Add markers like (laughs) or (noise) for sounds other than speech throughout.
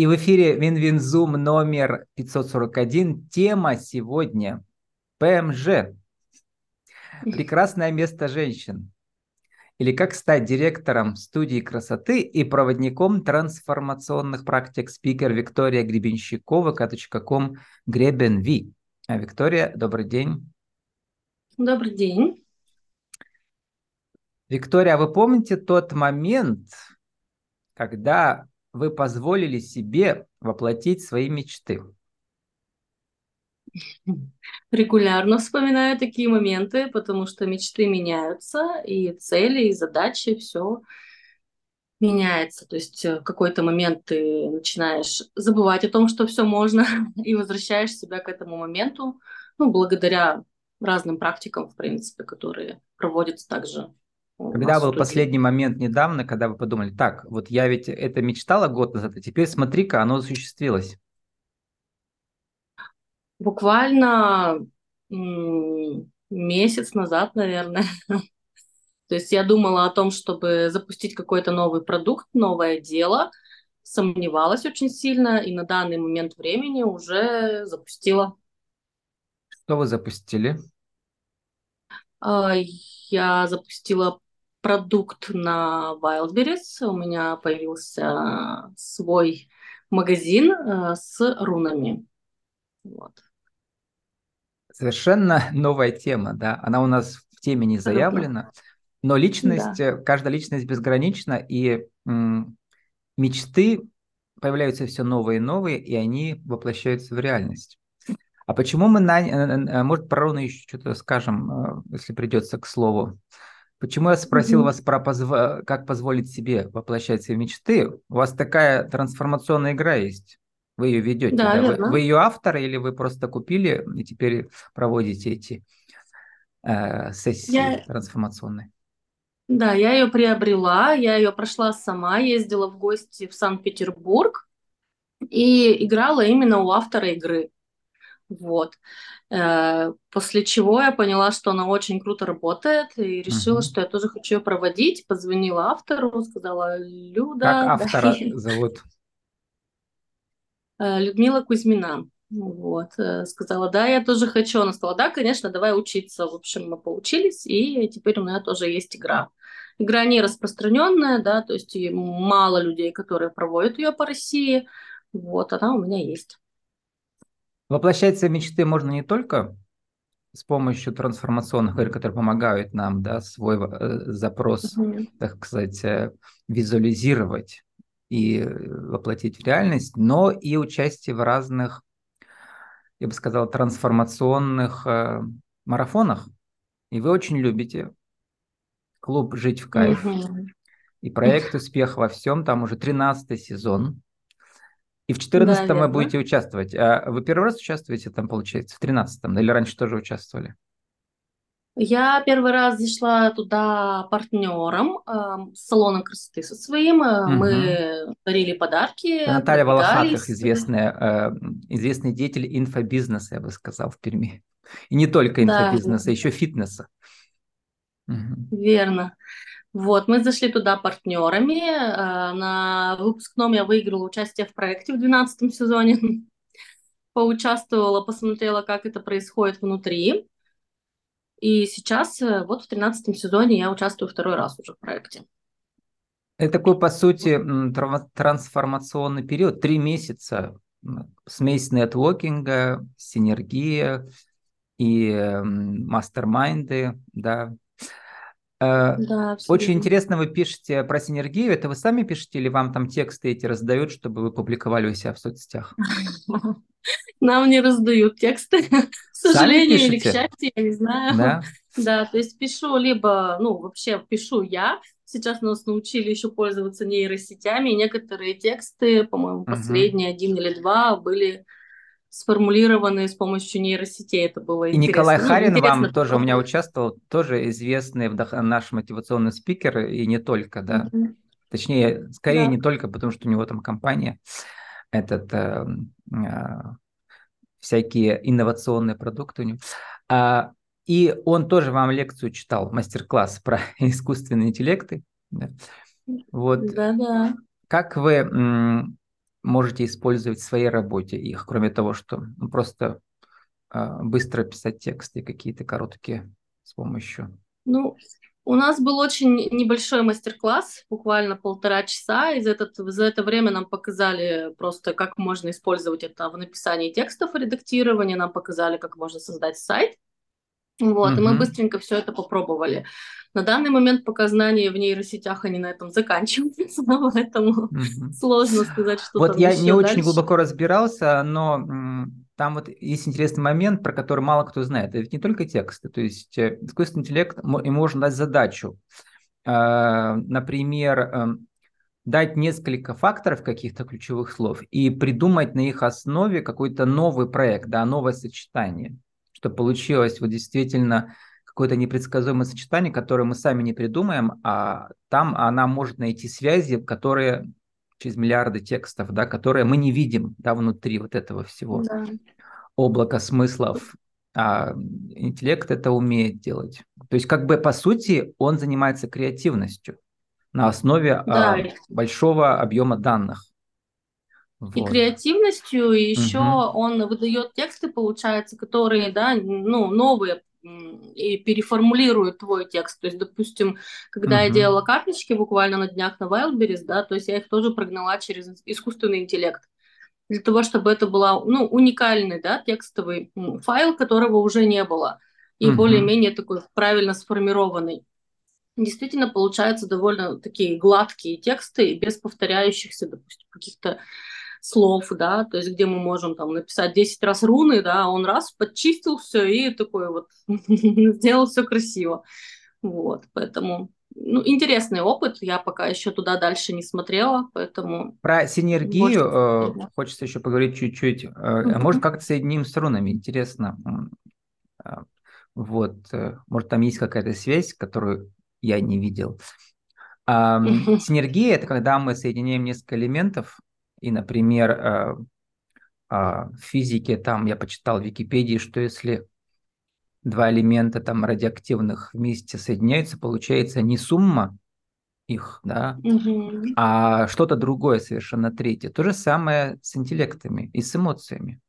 И в эфире Win-Win Zoom номер 541. Тема сегодня ПМЖ. Прекрасное место женщин. Или как стать директором студии красоты и проводником трансформационных практик спикер Виктория Гребенщикова, kом Гребенви. А Виктория, добрый день. Добрый день. Виктория, а вы помните тот момент, когда вы позволили себе воплотить свои мечты? Регулярно вспоминаю такие моменты, потому что мечты меняются, и цели, и задачи, все меняется. То есть э, в какой-то момент ты начинаешь забывать о том, что все можно, (laughs) и возвращаешь себя к этому моменту, ну, благодаря разным практикам, в принципе, которые проводятся также когда был последний момент недавно, когда вы подумали, так, вот я ведь это мечтала год назад, а теперь смотри-ка, оно осуществилось? Буквально месяц назад, наверное. (laughs) То есть я думала о том, чтобы запустить какой-то новый продукт, новое дело, сомневалась очень сильно и на данный момент времени уже запустила. Что вы запустили? А, я запустила продукт на Wildberries. У меня появился свой магазин э, с рунами. Вот. Совершенно новая тема, да. Она у нас в теме не заявлена, но личность, да. Э, каждая личность безгранична, и м, мечты появляются все новые и новые, и они воплощаются в реальность. А почему мы, на, э, может, про руны еще что-то скажем, если придется к слову. Почему я спросил mm-hmm. вас про позв... как позволить себе воплощать свои мечты? У вас такая трансформационная игра есть. Вы ее ведете. Да, да? Верно. Вы, вы ее автор или вы просто купили и теперь проводите эти э, сессии я... трансформационные? Да, я ее приобрела, я ее прошла сама, ездила в гости в Санкт-Петербург и играла именно у автора игры. Вот. Э, после чего я поняла, что она очень круто работает, и решила, uh-huh. что я тоже хочу ее проводить. Позвонила автору, сказала, Люда... Как автора да. (laughs) зовут? Э, Людмила Кузьмина. Вот. Э, сказала, да, я тоже хочу. Она сказала, да, конечно, давай учиться. В общем, мы поучились, и теперь у меня тоже есть игра. Игра не распространенная, да, то есть мало людей, которые проводят ее по России. Вот, она у меня есть. Воплощать свои мечты можно не только с помощью трансформационных игр, которые помогают нам да, свой э, запрос, mm-hmm. так сказать, э, визуализировать и воплотить в реальность, но и участие в разных, я бы сказал, трансформационных э, марафонах. И вы очень любите клуб «Жить в кайф» mm-hmm. и проект «Успех во всем», там уже 13 сезон. И в 14 да, вы будете участвовать. А вы первый раз участвуете там, получается, в 13-м? Или раньше тоже участвовали? Я первый раз зашла туда партнером, э, салоном красоты со своим. Угу. Мы дарили подарки. Наталья Волохатых, известная, э, известный деятель инфобизнеса, я бы сказал, в Перми. И не только инфобизнеса, да. еще фитнеса. Угу. Верно. Вот, мы зашли туда партнерами. Э, на выпускном я выиграла участие в проекте в 12 сезоне. (laughs) Поучаствовала, посмотрела, как это происходит внутри. И сейчас, э, вот в 13 сезоне я участвую второй раз уже в проекте. Это такой, по сути, трансформационный период, три месяца, смесь нетворкинга, синергия и мастер-майнды, да, Э, да, Очень интересно вы пишете про синергию. Это вы сами пишете или вам там тексты эти раздают, чтобы вы публиковали у себя в соцсетях? (laughs) Нам не раздают тексты, (laughs) к сожалению или к счастью, я не знаю. Да? (laughs) Да, то есть пишу либо, ну, вообще пишу я. Сейчас нас научили еще пользоваться нейросетями. Некоторые тексты, по-моему, последние один или два были сформулированы с помощью нейросетей. Это было и интересно. Николай ну, Харин ну, вам тоже у меня участвовал, тоже известный вдох... наш мотивационный спикер, и не только, да. Mm-hmm. Точнее, скорее да. не только, потому что у него там компания, этот э, э, всякие инновационные продукты у него. А, и он тоже вам лекцию читал, мастер-класс про (laughs) искусственные интеллекты. Да. Вот. Да-да. Как вы можете использовать в своей работе их, кроме того, что ну, просто э, быстро писать тексты какие-то короткие с помощью? Ну, у нас был очень небольшой мастер-класс, буквально полтора часа. И за, этот, за это время нам показали просто, как можно использовать это в написании текстов и редактировании. Нам показали, как можно создать сайт. Вот, угу. и мы быстренько все это попробовали. На данный момент пока знания в нейросетях, они на этом заканчиваются, (laughs) поэтому угу. сложно сказать, что Вот там я не дальше. очень глубоко разбирался, но там вот есть интересный момент, про который мало кто знает. Это ведь не только тексты, то есть э, искусственный интеллект, ему можно дать задачу. Э, например, эм, дать несколько факторов каких-то ключевых слов и придумать на их основе какой-то новый проект, да, новое сочетание, чтобы получилось вот действительно какое-то непредсказуемое сочетание, которое мы сами не придумаем, а там она может найти связи, которые через миллиарды текстов, да, которые мы не видим да, внутри вот этого всего да. облака смыслов. А интеллект это умеет делать. То есть как бы по сути он занимается креативностью на основе да. а, большого объема данных. Вот. И креативностью, и еще угу. он выдает тексты, получается, которые, да, ну, новые и переформулирует твой текст. То есть, допустим, когда uh-huh. я делала карточки буквально на днях на Wildberries, да, то есть я их тоже прогнала через искусственный интеллект для того, чтобы это был ну, уникальный да, текстовый файл, которого уже не было, и uh-huh. более-менее такой правильно сформированный. Действительно, получаются довольно такие гладкие тексты, без повторяющихся, допустим, каких-то слов, да, то есть где мы можем там написать 10 раз руны, да, он раз подчистил все и такой вот (laughs) сделал все красиво. Вот, поэтому ну, интересный опыт, я пока еще туда дальше не смотрела, поэтому... Про синергию э, хочется еще поговорить чуть-чуть. Э, может, как-то соединим с рунами, интересно. Э, вот, э, может, там есть какая-то связь, которую я не видел. (laughs) Синергия – это когда мы соединяем несколько элементов, и, например, э, а, в физике там я почитал в Википедии, что если два элемента там радиоактивных вместе соединяются, получается не сумма их, да, угу. а что-то другое совершенно третье. То же самое с интеллектами и с эмоциями.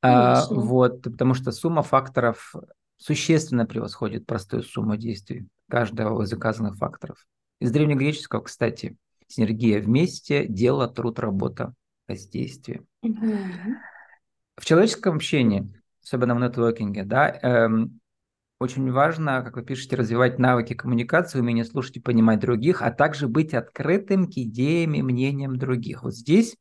А, вот, потому что сумма факторов существенно превосходит простую сумму действий каждого из указанных факторов. Из древнегреческого, кстати, Синергия вместе, дело, труд, работа, воздействие. Угу. В человеческом общении, особенно в нетворкинге, да, эм, очень важно, как вы пишете, развивать навыки коммуникации, умение слушать и понимать других, а также быть открытым к идеям и мнениям других. Вот здесь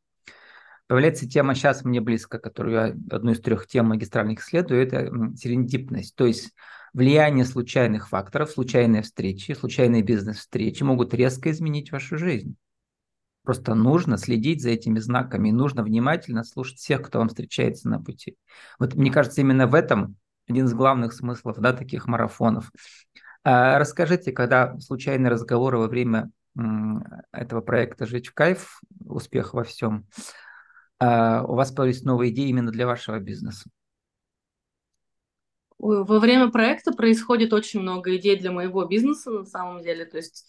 появляется тема сейчас мне близко, которую я одну из трех тем магистральных исследую, это серендипность, то есть влияние случайных факторов, случайные встречи, случайные бизнес-встречи могут резко изменить вашу жизнь. Просто нужно следить за этими знаками, нужно внимательно слушать всех, кто вам встречается на пути. Вот мне кажется, именно в этом один из главных смыслов да, таких марафонов. А расскажите, когда случайные разговоры во время этого проекта «Жить в кайф», успех во всем, а, у вас появились новые идеи именно для вашего бизнеса? Во время проекта происходит очень много идей для моего бизнеса на самом деле. То есть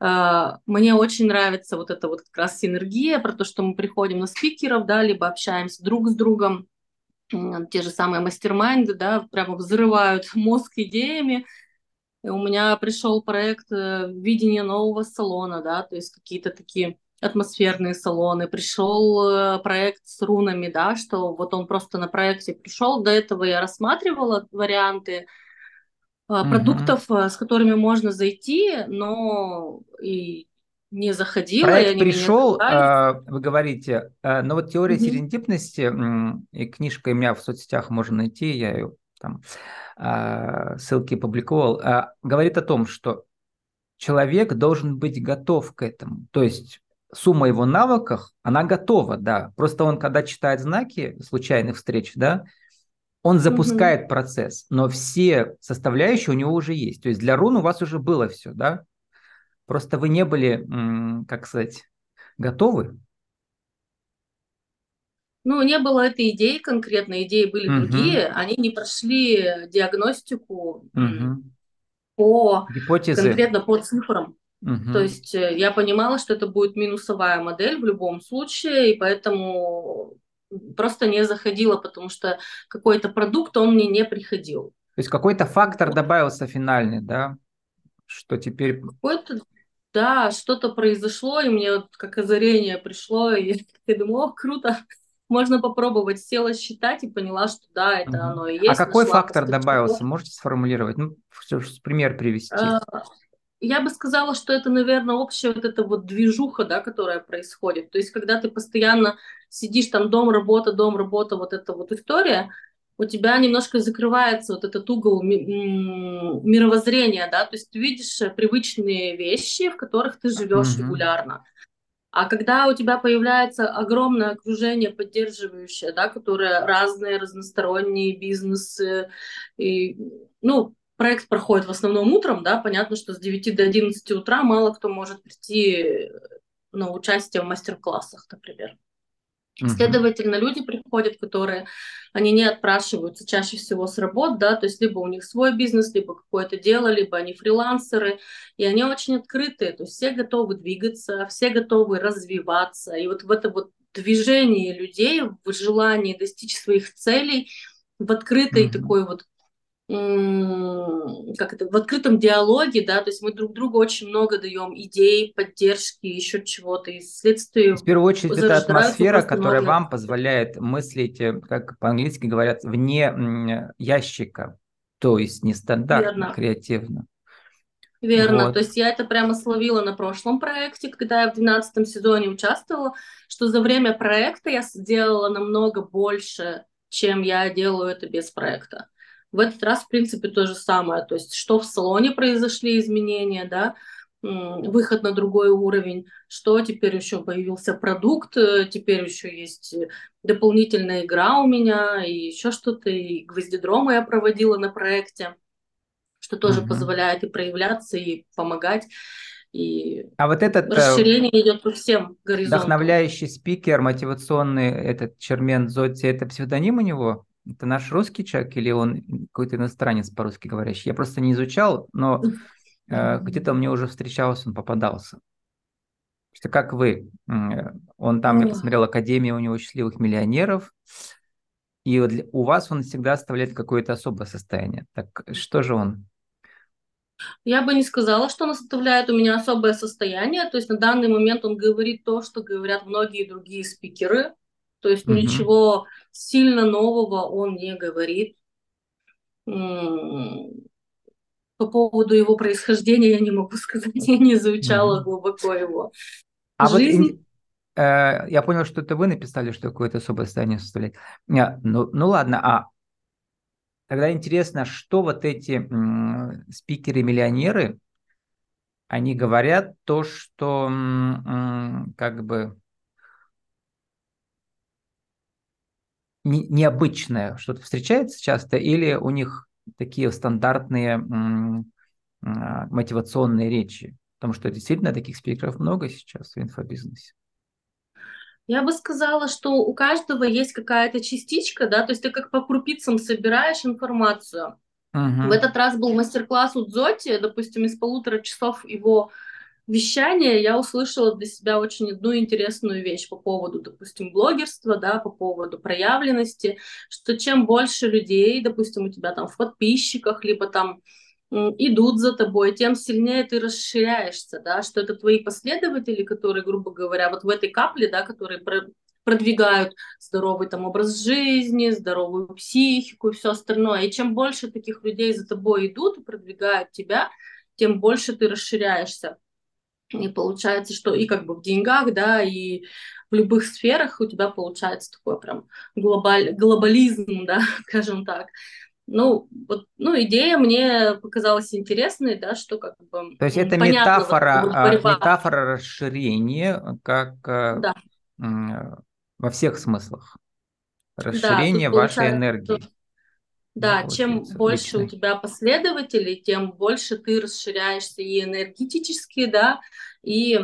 э, мне очень нравится вот эта вот как раз синергия про то, что мы приходим на спикеров, да, либо общаемся друг с другом. Те же самые мастер-майнды, да, прямо взрывают (laughs) мозг идеями. И у меня пришел проект э, видения нового салона, да, то есть какие-то такие атмосферные салоны, пришел э, проект с рунами, да, что вот он просто на проекте пришел. До этого я рассматривала варианты угу. продуктов, э, с которыми можно зайти, но и не заходила. Проект пришел, вы говорите, но вот теория угу. серендипности и книжка у меня в соцсетях можно найти, я ее там ссылки опубликовал, говорит о том, что человек должен быть готов к этому. То есть сумма его навыков, она готова, да. Просто он, когда читает знаки случайных встреч, да, он запускает угу. процесс, но все составляющие у него уже есть. То есть для рун у вас уже было все, да. Просто вы не были, как сказать, готовы. Ну, не было этой идеи конкретно, идеи были угу. другие, они не прошли диагностику угу. по Гипотезы. конкретно по цифрам. Угу. То есть э, я понимала, что это будет минусовая модель в любом случае, и поэтому просто не заходила, потому что какой-то продукт, он мне не приходил. То есть какой-то фактор добавился финальный, да? Что теперь... Какой-то, да, что-то произошло, и мне вот как озарение пришло, и (laughs) я думаю, о, круто, можно попробовать. Села считать и поняла, что да, это угу. оно и а есть. А какой фактор добавился? Можете сформулировать? Ну, пример привести. А, я бы сказала, что это, наверное, общая вот эта вот движуха, да, которая происходит. То есть, когда ты постоянно сидишь там дом, работа, дом, работа, вот эта вот история, у тебя немножко закрывается вот этот угол мировоззрения, да, то есть ты видишь привычные вещи, в которых ты живешь mm-hmm. регулярно. А когда у тебя появляется огромное окружение поддерживающее, да, которое разные, разносторонние бизнесы, и, ну, проект проходит в основном утром, да, понятно, что с 9 до 11 утра мало кто может прийти на участие в мастер-классах, например. Угу. Следовательно, люди приходят, которые, они не отпрашиваются чаще всего с работ, да, то есть либо у них свой бизнес, либо какое-то дело, либо они фрилансеры, и они очень открытые, то есть все готовы двигаться, все готовы развиваться, и вот в это вот движение людей, в желании достичь своих целей, в открытой mm такой вот как это, в открытом диалоге, да, то есть мы друг другу очень много даем идей, поддержки, еще чего-то, и следствие... В первую очередь, это атмосфера, которая вам позволяет мыслить, э, как по-английски говорят, вне ящика, то есть нестандартно, Верно. креативно. Верно, вот. то есть я это прямо словила на прошлом проекте, когда я в 12 сезоне участвовала, что за время проекта я сделала намного больше, чем я делаю это без проекта. В этот раз, в принципе, то же самое. То есть, что в салоне произошли изменения, да, выход на другой уровень, что теперь еще появился продукт, э, теперь еще есть э, дополнительная игра у меня, и еще что-то, и гвоздедрома я проводила на проекте, что тоже угу. позволяет и проявляться, и помогать. И а вот этот э, расширение э, идет по всем горизонтам. Вдохновляющий спикер, мотивационный, этот Чермен Зоти, это псевдоним у него? Это наш русский человек или он какой-то иностранец по-русски говорящий? Я просто не изучал, но э, где-то мне уже встречался, он попадался. Что как вы? Он там, я посмотрел, Академия у него счастливых миллионеров, и вот у вас он всегда оставляет какое-то особое состояние. Так что же он? Я бы не сказала, что он оставляет у меня особое состояние. То есть на данный момент он говорит то, что говорят многие другие спикеры. То есть угу. ничего сильно нового он не говорит. По поводу его происхождения я не могу (laughs) сказать, я не изучала глубоко его а жизнь. Вот, э, я понял, что это вы написали, что какое-то особое состояние составляет. Не, ну, ну ладно, а тогда интересно, что вот эти спикеры-миллионеры, они говорят то, что как бы необычное что-то встречается часто, или у них такие стандартные а, мотивационные речи? Потому что действительно таких спикеров много сейчас в инфобизнесе. Я бы сказала, что у каждого есть какая-то частичка, да, то есть ты как по крупицам собираешь информацию. Uh-huh. В этот раз был мастер-класс у Дзоти, допустим, из полутора часов его вещания я услышала для себя очень одну интересную вещь по поводу, допустим, блогерства, да, по поводу проявленности, что чем больше людей, допустим, у тебя там в подписчиках, либо там идут за тобой, тем сильнее ты расширяешься, да, что это твои последователи, которые, грубо говоря, вот в этой капле, да, которые продвигают здоровый там образ жизни, здоровую психику и все остальное. И чем больше таких людей за тобой идут и продвигают тебя, тем больше ты расширяешься. И получается, что и как бы в деньгах, да, и в любых сферах у тебя получается такой прям глобаль, глобализм, да, (laughs) скажем так. Ну, вот, ну, идея мне показалась интересной, да, что как бы... То есть это метафора, вот, а, метафора расширения, как э, да. во всех смыслах. Расширение да, вашей энергии. Что да, чем больше у тебя последователей, тем больше ты расширяешься и энергетически, да, и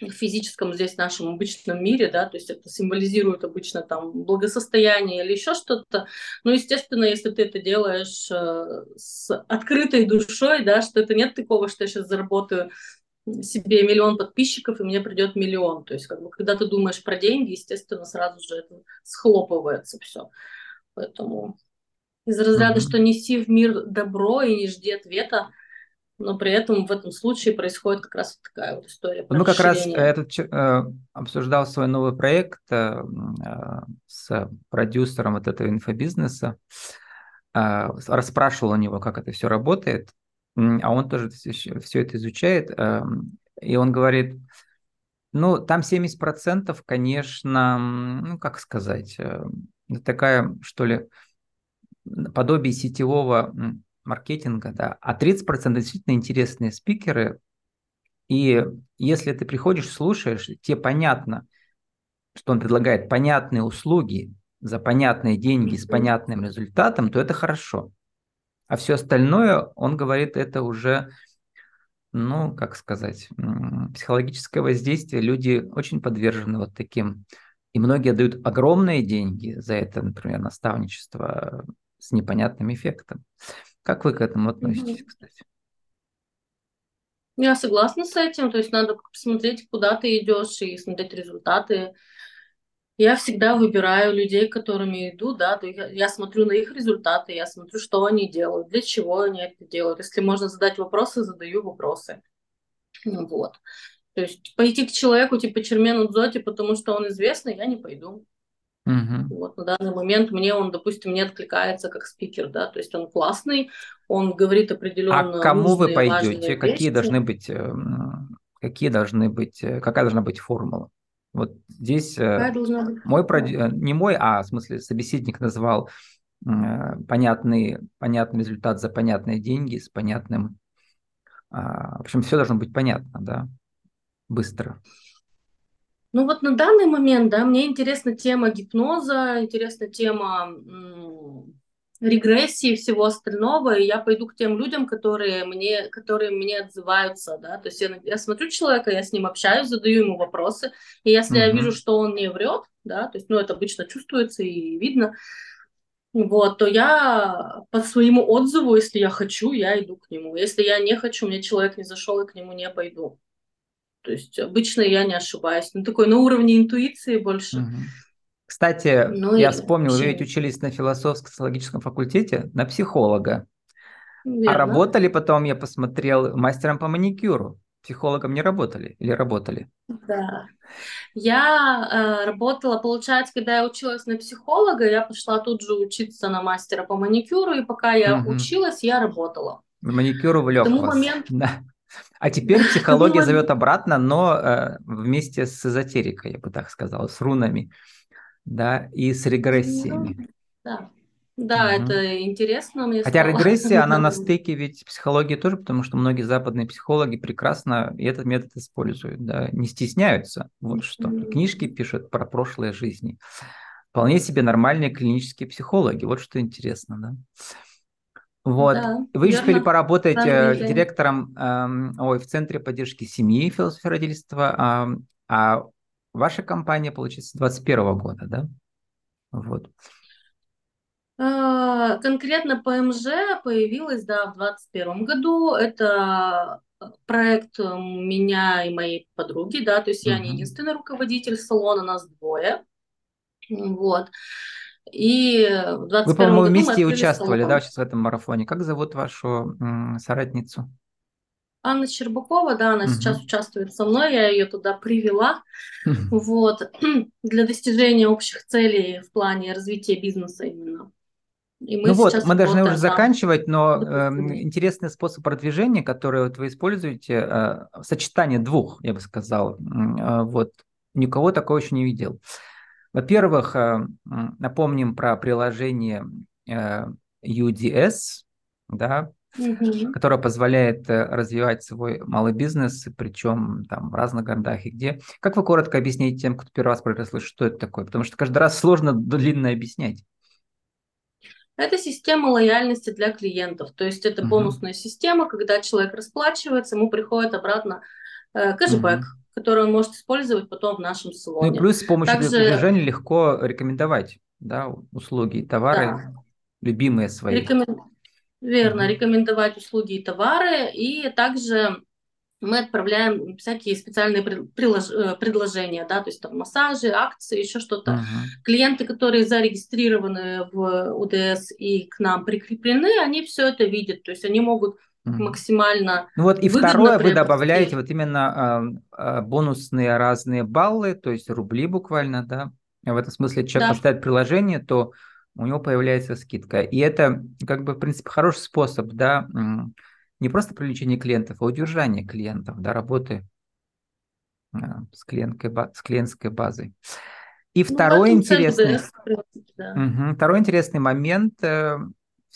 в физическом здесь нашем обычном мире, да, то есть это символизирует обычно там благосостояние или еще что-то. Но, естественно, если ты это делаешь э, с открытой душой, да, что это нет такого, что я сейчас заработаю себе миллион подписчиков, и мне придет миллион. То есть, как бы, когда ты думаешь про деньги, естественно, сразу же это схлопывается все. Поэтому из разряда, mm-hmm. что неси в мир добро и не жди ответа, но при этом в этом случае происходит как раз такая вот история. Мы как раз этот, э, обсуждал свой новый проект э, э, с продюсером вот этого инфобизнеса, э, расспрашивал у него, как это все работает, а он тоже все, все это изучает, э, и он говорит, ну, там 70%, конечно, ну, как сказать, э, такая, что ли, подобие сетевого маркетинга, да, а 30% действительно интересные спикеры. И если ты приходишь, слушаешь, тебе понятно, что он предлагает понятные услуги за понятные деньги с понятным результатом, то это хорошо. А все остальное, он говорит, это уже, ну, как сказать, психологическое воздействие. Люди очень подвержены вот таким. И многие дают огромные деньги за это, например, наставничество с непонятным эффектом. Как вы к этому относитесь, кстати? Я согласна с этим, то есть надо посмотреть, куда ты идешь и смотреть результаты. Я всегда выбираю людей, которыми иду, да, то я, я смотрю на их результаты, я смотрю, что они делают, для чего они это делают. Если можно задать вопросы, задаю вопросы. Ну вот. То есть пойти к человеку типа Чермену Дзоти, потому что он известный, я не пойду. Угу. Вот на данный момент мне он, допустим, не откликается как спикер, да, то есть он классный, он говорит определенно. А кому вы пойдете? Какие должны быть, эм, какие должны быть, э, какая должна быть формула? Вот здесь э, мой проди... не мой, а в смысле собеседник назвал понятный, понятный результат за понятные деньги с понятным, а, в общем, все должно быть понятно, да, быстро. Ну вот на данный момент, да, мне интересна тема гипноза, интересна тема регрессии и всего остального, и я пойду к тем людям, которые мне, которые мне отзываются, да, то есть я, я смотрю человека, я с ним общаюсь, задаю ему вопросы, и если mm-hmm. я вижу, что он не врет, да, то есть, ну, это обычно чувствуется и видно, вот, то я по своему отзыву, если я хочу, я иду к нему. Если я не хочу, мне человек не зашел, и к нему не пойду. То есть обычно я не ошибаюсь. Ну, такой на уровне интуиции больше. Угу. Кстати, ну, я вспомнил, вы ведь учились на философско-социологическом факультете на психолога. А Верно. А работали потом, я посмотрел, мастером по маникюру. Психологом не работали или работали? Да. Я э, работала, получается, когда я училась на психолога, я пошла тут же учиться на мастера по маникюру, и пока я угу. училась, я работала. Маникюр увлек вас. Момент... (laughs) Да. А теперь психология зовет обратно, но э, вместе с эзотерикой, я бы так сказал, с рунами, да, и с регрессиями. Да, да, угу. это интересно мне Хотя стало. регрессия, она на (laughs) стыке ведь психологии тоже, потому что многие западные психологи прекрасно этот метод используют, да, не стесняются, вот что. Книжки пишут про прошлые жизни. Вполне себе нормальные клинические психологи, вот что интересно, да. Вот. Да, Вы успели поработать э, директором э, ой, в Центре поддержки семьи философии родительства, э, а ваша компания, получается, с 2021 года, да? Вот. А, конкретно ПМЖ появилась, да, в 2021 году. Это проект меня и моей подруги, да, то есть uh-huh. я не единственный руководитель салона, нас двое. Вот. И в 21 Вы, по-моему, вместе участвовали, да, сейчас в этом марафоне. Как зовут вашу м, соратницу? Анна Щербакова, да, она угу. сейчас участвует со мной, я ее туда привела, вот, (clears throat) для достижения общих целей в плане развития бизнеса именно. И мы ну вот, мы должны уже заканчивать, но э, интересный способ продвижения, который вот вы используете, э, сочетание двух, я бы сказал, э, вот, никого такого еще не видел. Во-первых, э, напомним про приложение э, UDS, да, угу. которое позволяет э, развивать свой малый бизнес, причем там в разных городах и где. Как вы коротко объясните тем, кто первый раз про это слышит, что это такое? Потому что каждый раз сложно длинно объяснять. Это система лояльности для клиентов. То есть это бонусная uh система, когда человек расплачивается, ему приходит обратно э, кэшбэк. uh который он может использовать потом в нашем салоне. Ну и плюс с помощью Также... приложения легко рекомендовать да, услуги и товары, да. любимые свои. Рекомен... Верно, mm рекомендовать услуги и товары, и также мы отправляем всякие специальные прилож... Э, предложения, да, то есть там массажи, акции, еще что-то. Uh-huh. Клиенты, которые зарегистрированы в УДС и к нам прикреплены, они все это видят, то есть они могут. Максимально. Ну вот и второе вы добавляете вот именно э, э, бонусные разные баллы, то есть рубли буквально, да. В этом смысле человек да. поставит приложение, то у него появляется скидка. И это, как бы, в принципе, хороший способ, да, не просто привлечение клиентов, а удержание клиентов, да, работы а, с, клиентской, с клиентской базой. И ну, второй интересный, да. угу, второй интересный момент э,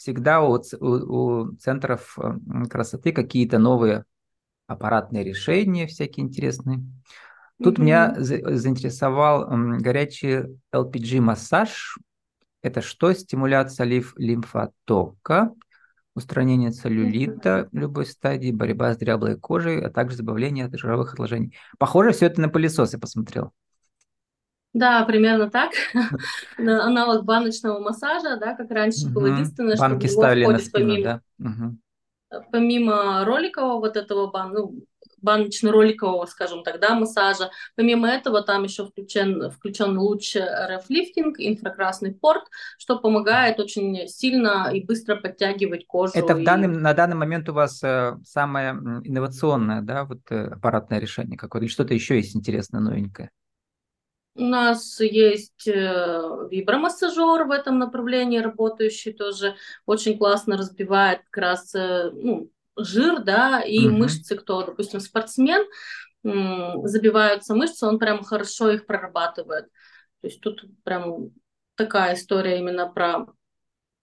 всегда у, у, у центров красоты какие-то новые аппаратные решения, всякие интересные. Тут угу. меня заинтересовал горячий LPG-массаж. Это что? Стимуляция лимф лимфотока устранение целлюлита любой стадии, борьба с дряблой кожей, а также избавление от жировых отложений. Похоже, все это на пылесос, я посмотрел. Да, примерно так. (laughs) Аналог баночного массажа, да, как раньше было единственное, что Банки ставили на спину, да. Помимо роликового вот этого бан, ну, баночно-роликового, скажем так, да, массажа. Помимо этого, там еще включен, включен луч RF-лифтинг, инфракрасный порт, что помогает очень сильно и быстро подтягивать кожу. Это и... в данный, на данный момент у вас э, самое инновационное, да, вот э, аппаратное решение какое-то, или что-то еще есть интересное, новенькое? У нас есть э, вибромассажер в этом направлении работающий тоже, очень классно разбивает как раз э, ну, жир, да, и угу. мышцы, кто, допустим, спортсмен, забиваются мышцы, он прям хорошо их прорабатывает. То есть тут прям такая история именно про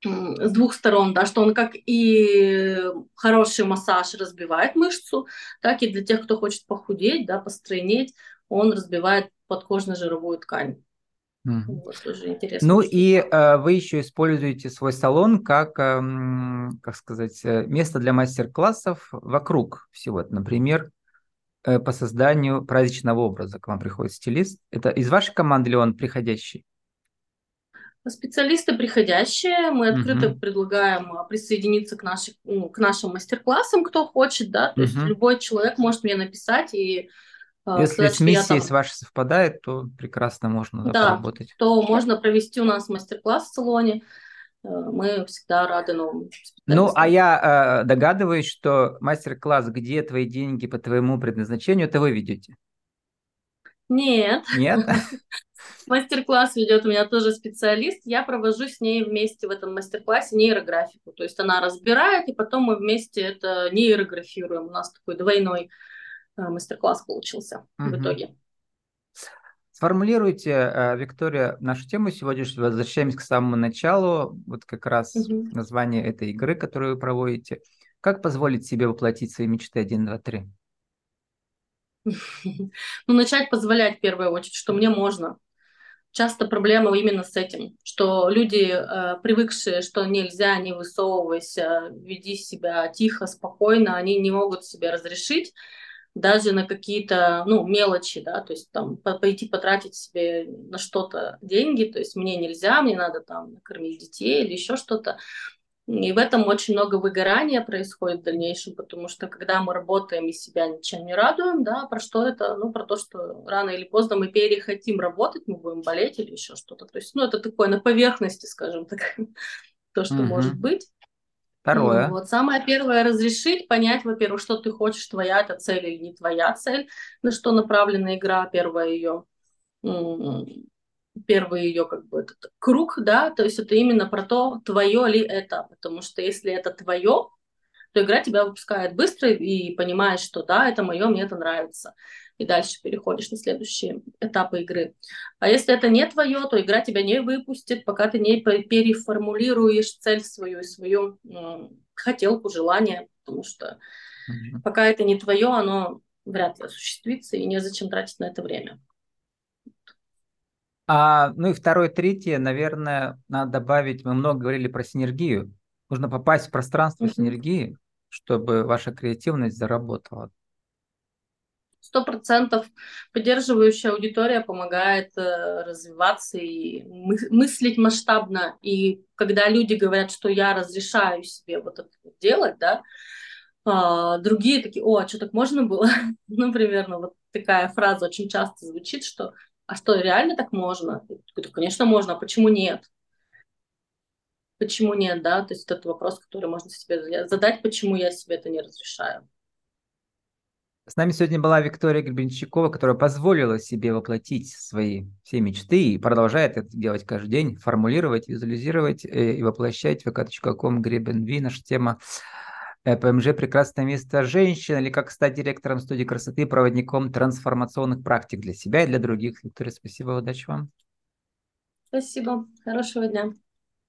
с двух сторон, да, что он как и хороший массаж разбивает мышцу, так и для тех, кто хочет похудеть, да, постройнеть, он разбивает подкожно-жировую ткань. Mm. Вот, тоже интересно. Ну и э, вы еще используете свой салон как, э, как сказать, э, место для мастер-классов вокруг всего. Например, э, по созданию праздничного образа к вам приходит стилист. Это из вашей команды или он приходящий? Специалисты приходящие, мы открыто uh-huh. предлагаем а, присоединиться к, нашей, ну, к нашим мастер-классам, кто хочет, да, то uh-huh. есть любой человек может мне написать и Если сказать, с миссией там... с вашей совпадает, то прекрасно можно да, поработать. то можно провести у нас мастер-класс в салоне. Э, мы всегда рады новым Ну, а я э, догадываюсь, что мастер-класс «Где твои деньги по твоему предназначению» это вы ведете? Нет. Нет? (laughs) Мастер-класс ведет у меня тоже специалист. Я провожу с ней вместе в этом мастер-классе нейрографику. То есть она разбирает, и потом мы вместе это нейрографируем. У нас такой двойной мастер-класс получился угу. в итоге. Сформулируйте, э, Виктория, нашу тему сегодняшнюю. Возвращаемся к самому началу. Вот как раз угу. название этой игры, которую вы проводите. Как позволить себе воплотить свои мечты 1, 2, 3? Ну, начать позволять в первую очередь, что мне можно. Часто проблема именно с этим, что люди, э, привыкшие, что нельзя, не высовывайся, веди себя тихо, спокойно, они не могут себе разрешить даже на какие-то, ну, мелочи, да, то есть там пойти потратить себе на что-то деньги, то есть мне нельзя, мне надо там накормить детей или еще что-то. И в этом очень много выгорания происходит в дальнейшем, потому что когда мы работаем и себя ничем не радуем, да, про что это? Ну, про то, что рано или поздно мы перехотим работать, мы будем болеть или еще что-то. То есть, ну, это такое на поверхности, скажем так, (laughs) то, что угу. может быть. Второе. Вот самое первое разрешить, понять, во-первых, что ты хочешь, твоя это цель или не твоя цель, на что направлена игра, первая ее, первый ее как бы этот круг, да, то есть это именно про то, твое ли это, потому что если это твое, то игра тебя выпускает быстро и понимаешь, что да, это мое, мне это нравится и дальше переходишь на следующие этапы игры. А если это не твое, то игра тебя не выпустит, пока ты не переформулируешь цель свою и свою хотелку, желание, потому что mm-hmm. пока это не твое, оно вряд ли осуществится, и незачем тратить на это время. А, ну и второе, третье, наверное, надо добавить, мы много говорили про синергию. Нужно попасть в пространство mm-hmm. синергии, чтобы ваша креативность заработала сто процентов поддерживающая аудитория помогает э, развиваться и мы, мыслить масштабно. И когда люди говорят, что я разрешаю себе вот это делать, да, А, другие такие, о, а что так можно было? (laughs) ну, примерно вот такая фраза очень часто звучит, что а что, реально так можно? говорю, конечно, можно, а почему нет? Почему нет, да? То есть это вопрос, который можно себе задать, почему я себе это не разрешаю. С нами сегодня была Виктория Гребенщикова, которая позволила себе воплотить свои все мечты и продолжает это делать каждый день, формулировать, визуализировать э, и воплощать vk.com гребенви. Наша тема э, ПМЖ «Прекрасное место женщин» или как стать директором студии красоты, проводником трансформационных практик для себя и для других. Виктория, спасибо, удачи вам. Спасибо, хорошего дня.